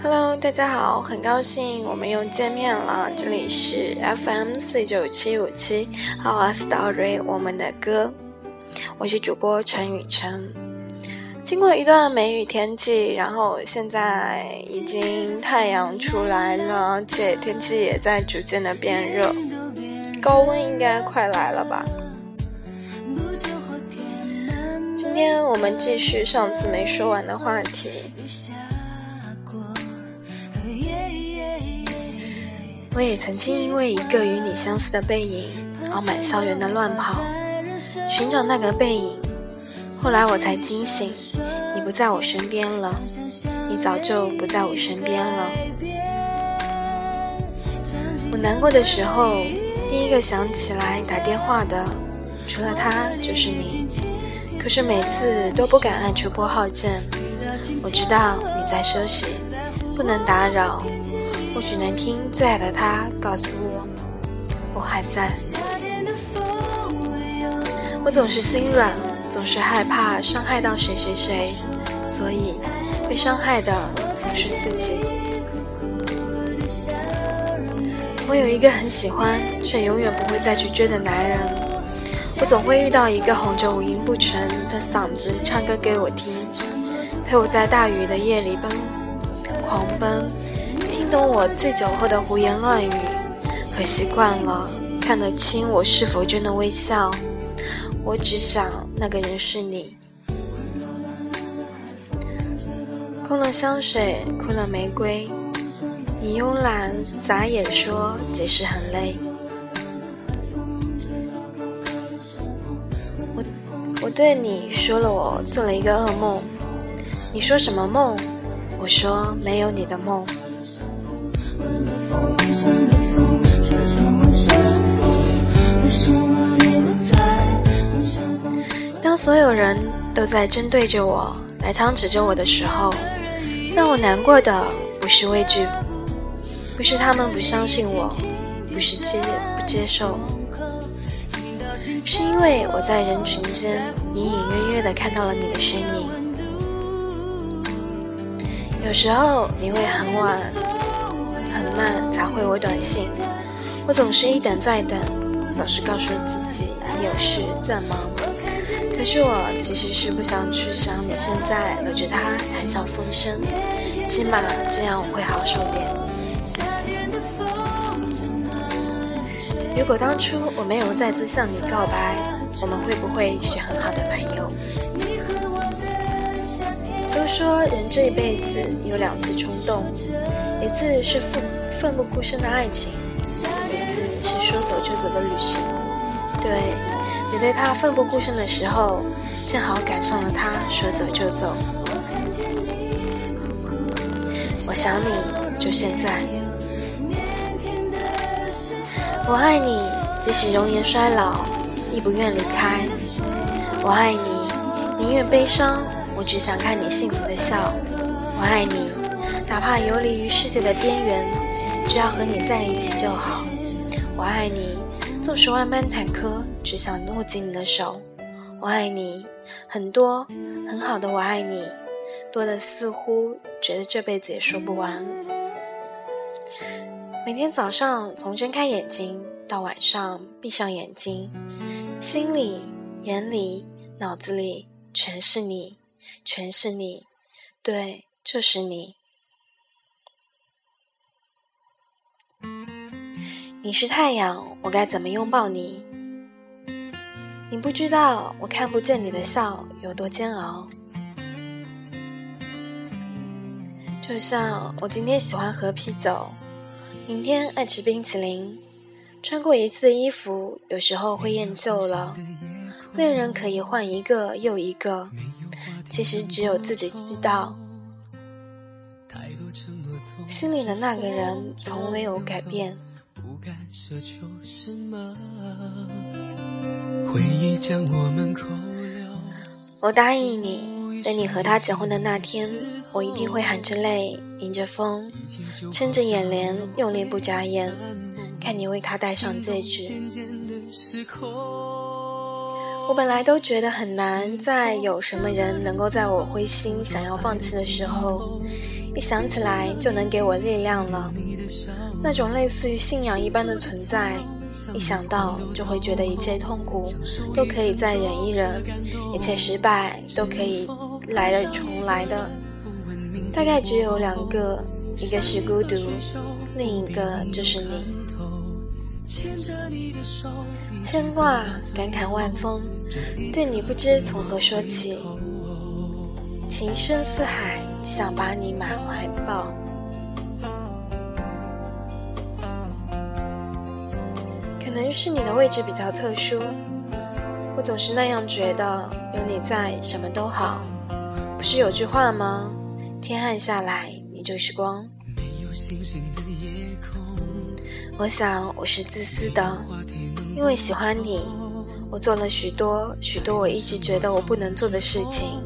Hello，大家好，很高兴我们又见面了。这里是 FM 四九七五七，Our Story，我们的歌。我是主播陈雨辰。经过一段梅雨天气，然后现在已经太阳出来了，而且天气也在逐渐的变热，高温应该快来了吧。今天我们继续上次没说完的话题。我也曾经因为一个与你相似的背影，而满校园的乱跑，寻找那个背影。后来我才惊醒，你不在我身边了，你早就不在我身边了。我难过的时候，第一个想起来打电话的，除了他就是你。可是每次都不敢按出拨号键，我知道你在休息，不能打扰，我只能听最爱的他告诉我，我还在。我总是心软，总是害怕伤害到谁谁谁，所以被伤害的总是自己。我有一个很喜欢却永远不会再去追的男人。我总会遇到一个哄着五音不全的嗓子唱歌给我听，陪我在大雨的夜里奔狂奔，听懂我醉酒后的胡言乱语，可习惯了看得清我是否真的微笑。我只想那个人是你。空了香水，空了玫瑰，你慵懒撒野说解释很累。我对你说了，我做了一个噩梦。你说什么梦？我说没有你的梦。当所有人都在针对着我，来枪指着我的时候，让我难过的不是畏惧，不是他们不相信我，不是接不接受。是因为我在人群间隐隐约约的看到了你的身影。有时候你会很晚、很慢才回我短信，我总是一等再等，总是告诉自己你有事在忙。可是我其实是不想去想你现在搂着他谈笑风生，起码这样我会好受点。如果当初我没有再次向你告白，我们会不会是很好的朋友？都说人这一辈子有两次冲动，一次是奋奋不顾身的爱情，一次是说走就走的旅行。对，你对他奋不顾身的时候，正好赶上了他说走就走。我想你就现在。我爱你，即使容颜衰老，亦不愿离开。我爱你，宁愿悲伤，只想看你幸福的笑。我爱你，哪怕游离于世界的边缘，只要和你在一起就好。我爱你，纵使万般坎坷，只想握紧你的手。我爱你，很多很好的我爱你，多的似乎觉得这辈子也说不完。每天早上从睁开眼睛到晚上闭上眼睛，心里、眼里、脑子里全是你，全是你，对，就是你。你是太阳，我该怎么拥抱你？你不知道我看不见你的笑有多煎熬。就像我今天喜欢喝啤酒。明天爱吃冰淇淋，穿过一次衣服，有时候会厌旧了。恋人可以换一个又一个，其实只有自己知道。心里的那个人从没有改变。我答应你，等你和他结婚的那天，我一定会含着泪，迎着风。撑着眼帘，用力不眨眼，看你为他戴上戒指。我本来都觉得很难，再有什么人能够在我灰心想要放弃的时候，一想起来就能给我力量了。那种类似于信仰一般的存在，一想到就会觉得一切痛苦都可以再忍一忍，一切失败都可以来的重来的。大概只有两个，一个是孤独，另一个就是你。牵挂，感慨万分，对你不知从何说起。情深似海，只想把你满怀抱。可能是你的位置比较特殊，我总是那样觉得，有你在，什么都好。不是有句话吗？天暗下来，你就是光。我想我是自私的，因为喜欢你，我做了许多许多我一直觉得我不能做的事情。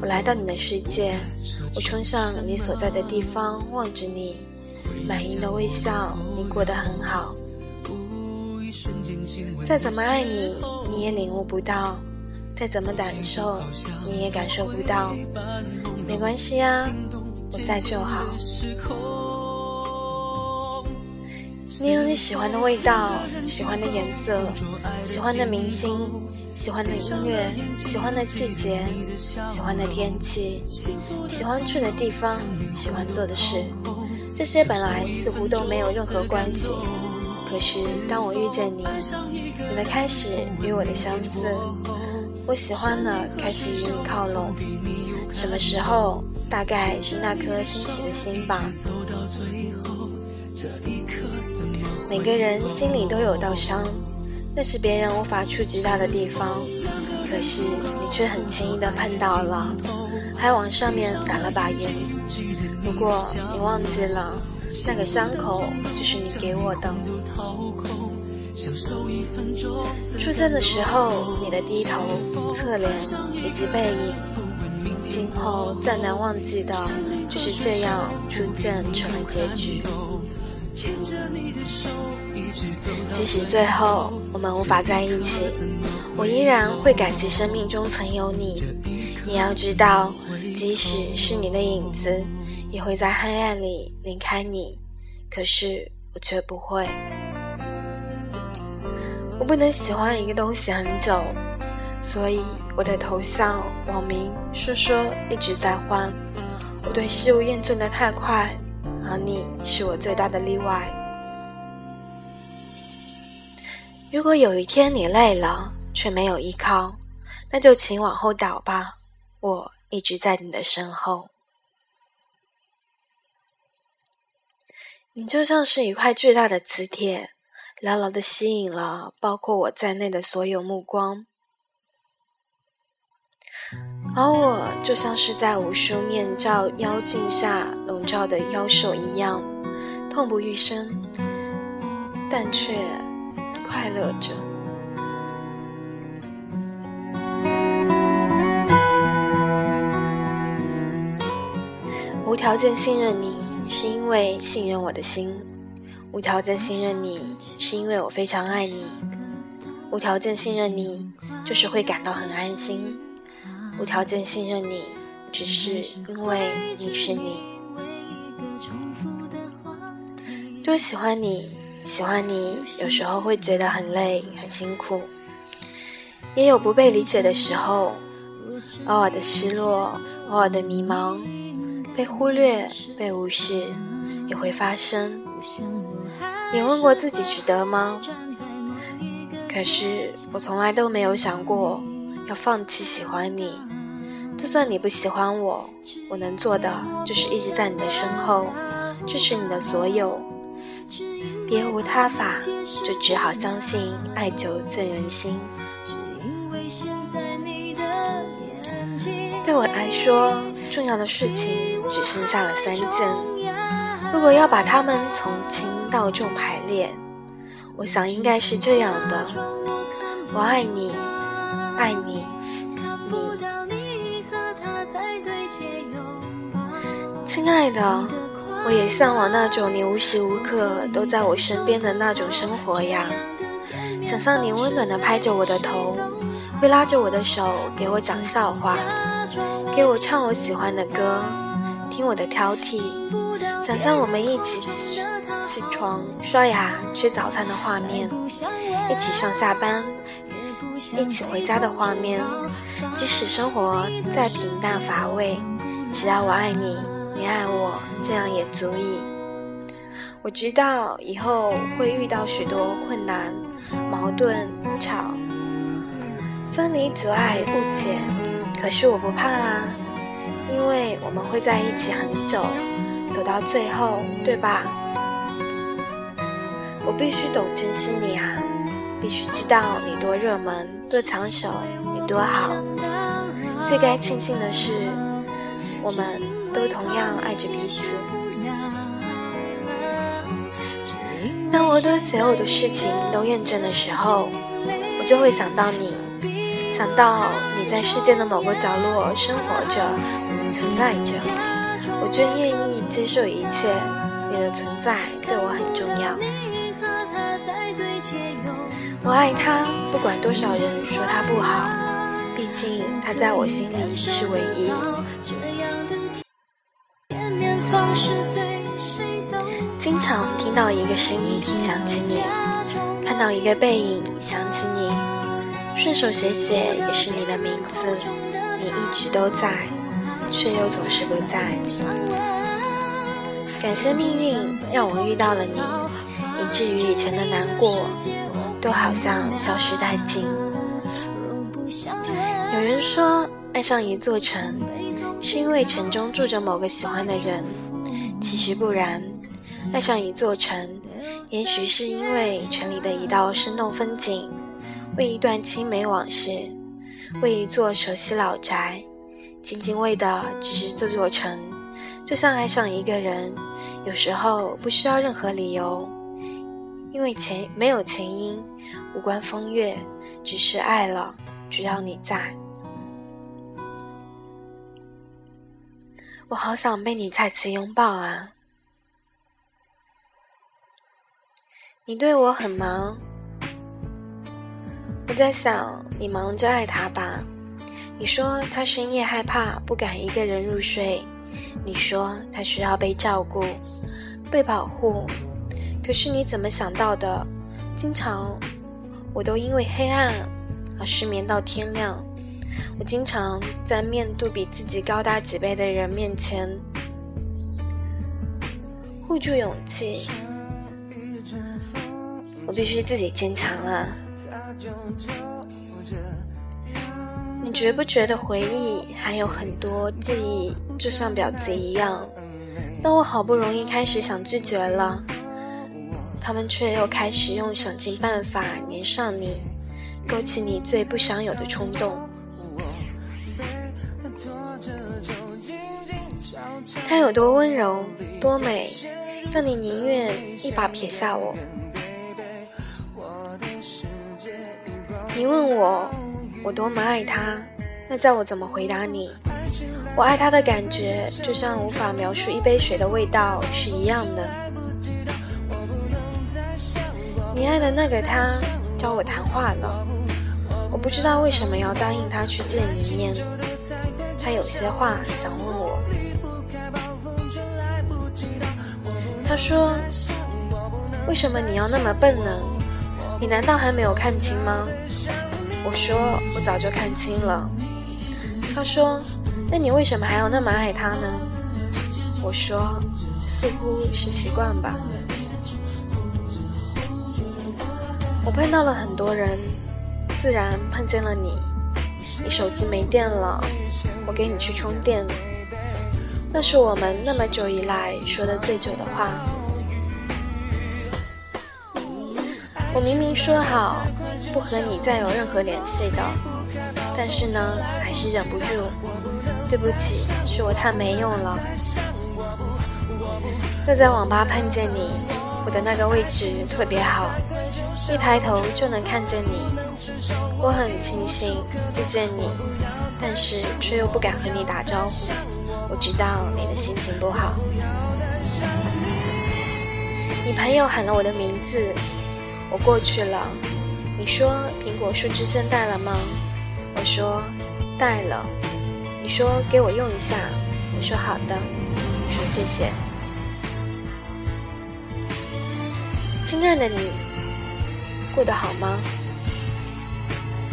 我来到你的世界，我冲向你所在的地方，望着你，满意的微笑，你过得很好。再怎么爱你，你也领悟不到；再怎么感受，你也感受不到。没关系啊，我在就好。你有你喜欢的味道，喜欢的颜色，喜欢的明星，喜欢的音乐，喜欢的季节，喜欢的天气，喜欢去的地方，喜欢做的事，这些本来似乎都没有任何关系。可是当我遇见你，你的开始与我的相似，我喜欢的开始与你靠拢。什么时候？大概是那颗欣喜的心吧。每个人心里都有道伤，那是别人无法触及到的地方，可是你却很轻易的碰到了，还往上面撒了把盐。不过你忘记了，那个伤口就是你给我的。出现的时候，你的低头、侧脸以及背影，今后再难忘记的，就是这样初见成了结局。即使最后我们无法在一起，我依然会感激生命中曾有你。你要知道，即使是你的影子，也会在黑暗里离开你。可是我却不会。我不能喜欢一个东西很久，所以我的头像、网名、说说一直在换。我对事物厌倦的太快。而你是我最大的例外。如果有一天你累了却没有依靠，那就请往后倒吧，我一直在你的身后。你就像是一块巨大的磁铁，牢牢的吸引了包括我在内的所有目光。而我就像是在无数面罩妖镜下笼罩的妖兽一样，痛不欲生，但却快乐着。无条件信任你，是因为信任我的心；无条件信任你，是因为我非常爱你；无条件信任你，就是会感到很安心。无条件信任你，只是因为你是你。多喜欢你，喜欢你，有时候会觉得很累、很辛苦，也有不被理解的时候，偶尔的失落，偶尔的迷茫，被忽略、被无视，也会发生。你问过自己值得吗？可是我从来都没有想过。要放弃喜欢你，就算你不喜欢我，我能做的就是一直在你的身后，支持你的所有，别无他法，就只好相信爱久见人心。对我来说，重要的事情只剩下了三件，如果要把它们从轻到重排列，我想应该是这样的：我爱你。爱你，你，亲爱的，我也向往那种你无时无刻都在我身边的那种生活呀。想象你温暖的拍着我的头，会拉着我的手给我讲笑话，给我唱我喜欢的歌，听我的挑剔，想象我们一起起起床、刷牙、吃早餐的画面，一起上下班，一起回家的画面。即使生活再平淡乏味，只要我爱你，你爱我，这样也足以。我知道以后会遇到许多困难、矛盾、吵、分离、阻碍、误解，可是我不怕啊，因为我们会在一起很久，走到最后，对吧？我必须懂珍惜你啊，必须知道你多热门、多抢手，你多好。最该庆幸的是，我们都同样爱着彼此。当我对所有的事情都验证的时候，我就会想到你，想到你在世界的某个角落生活着、存在着，我就愿意接受一切。你的存在对我很重要。我爱他，不管多少人说他不好，毕竟他在我心里是唯一。经常听到一个声音想起你，看到一个背影想起你，顺手写写也是你的名字。你一直都在，却又总是不在。感谢命运让我遇到了你，以至于以前的难过都好像消失殆尽。有人说，爱上一座城，是因为城中住着某个喜欢的人，其实不然。爱上一座城，也许是因为城里的一道生动风景，为一段青梅往事，为一座熟悉老宅，仅仅为的只是这座城。就像爱上一个人，有时候不需要任何理由，因为前没有前因，无关风月，只是爱了，只要你在。我好想被你再次拥抱啊！你对我很忙，我在想，你忙就爱他吧。你说他深夜害怕，不敢一个人入睡。你说他需要被照顾、被保护。可是你怎么想到的？经常，我都因为黑暗而失眠到天亮。我经常在面对比自己高大几倍的人面前，护住勇气。我必须自己坚强啊！你觉不觉得回忆还有很多记忆，就像婊子一样？当我好不容易开始想拒绝了，他们却又开始用想尽办法粘上你，勾起你最不想有的冲动。他有多温柔，多美，让你宁愿一把撇下我。你问我，我多么爱他，那叫我怎么回答你？我爱他的感觉，就像无法描述一杯水的味道是一样的。你爱的那个他找我谈话了，我不知道为什么要答应他去见一面，他有些话想问我。他说：“为什么你要那么笨呢？”你难道还没有看清吗？我说我早就看清了。他说，那你为什么还要那么爱他呢？我说，似乎是习惯吧。我碰到了很多人，自然碰见了你。你手机没电了，我给你去充电。那是我们那么久以来说的最久的话。我明明说好不和你再有任何联系的，但是呢，还是忍不住。对不起，是我太没用了。又在网吧碰见你，我的那个位置特别好，一抬头就能看见你。我很庆幸遇见你，但是却又不敢和你打招呼。我知道你的心情不好。你朋友喊了我的名字。我过去了，你说苹果树枝线带了吗？我说带了。你说给我用一下，我说好的，我说谢谢。亲爱的你，过得好吗？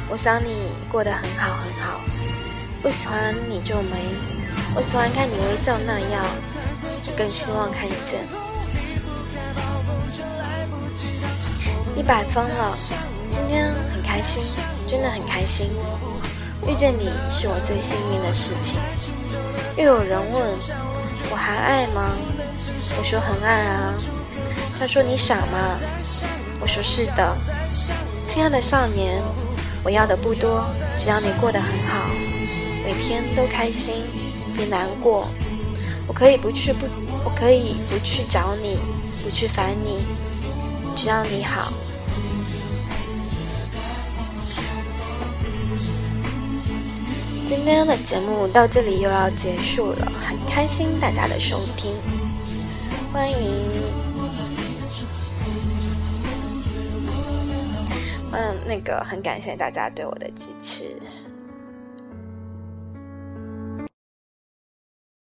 我想你过得很好很好。不喜欢你皱眉，我喜欢看你微笑那样，更希望看见。一百分了，今天很开心，真的很开心。遇见你是我最幸运的事情。又有人问我还爱吗？我说很爱啊。他说你傻吗？我说是的。亲爱的少年，我要的不多，只要你过得很好，每天都开心，别难过。我可以不去不，我可以不去找你，不去烦你，只要你好。今天的节目到这里又要结束了，很开心大家的收听，欢迎，嗯，那个很感谢大家对我的支持。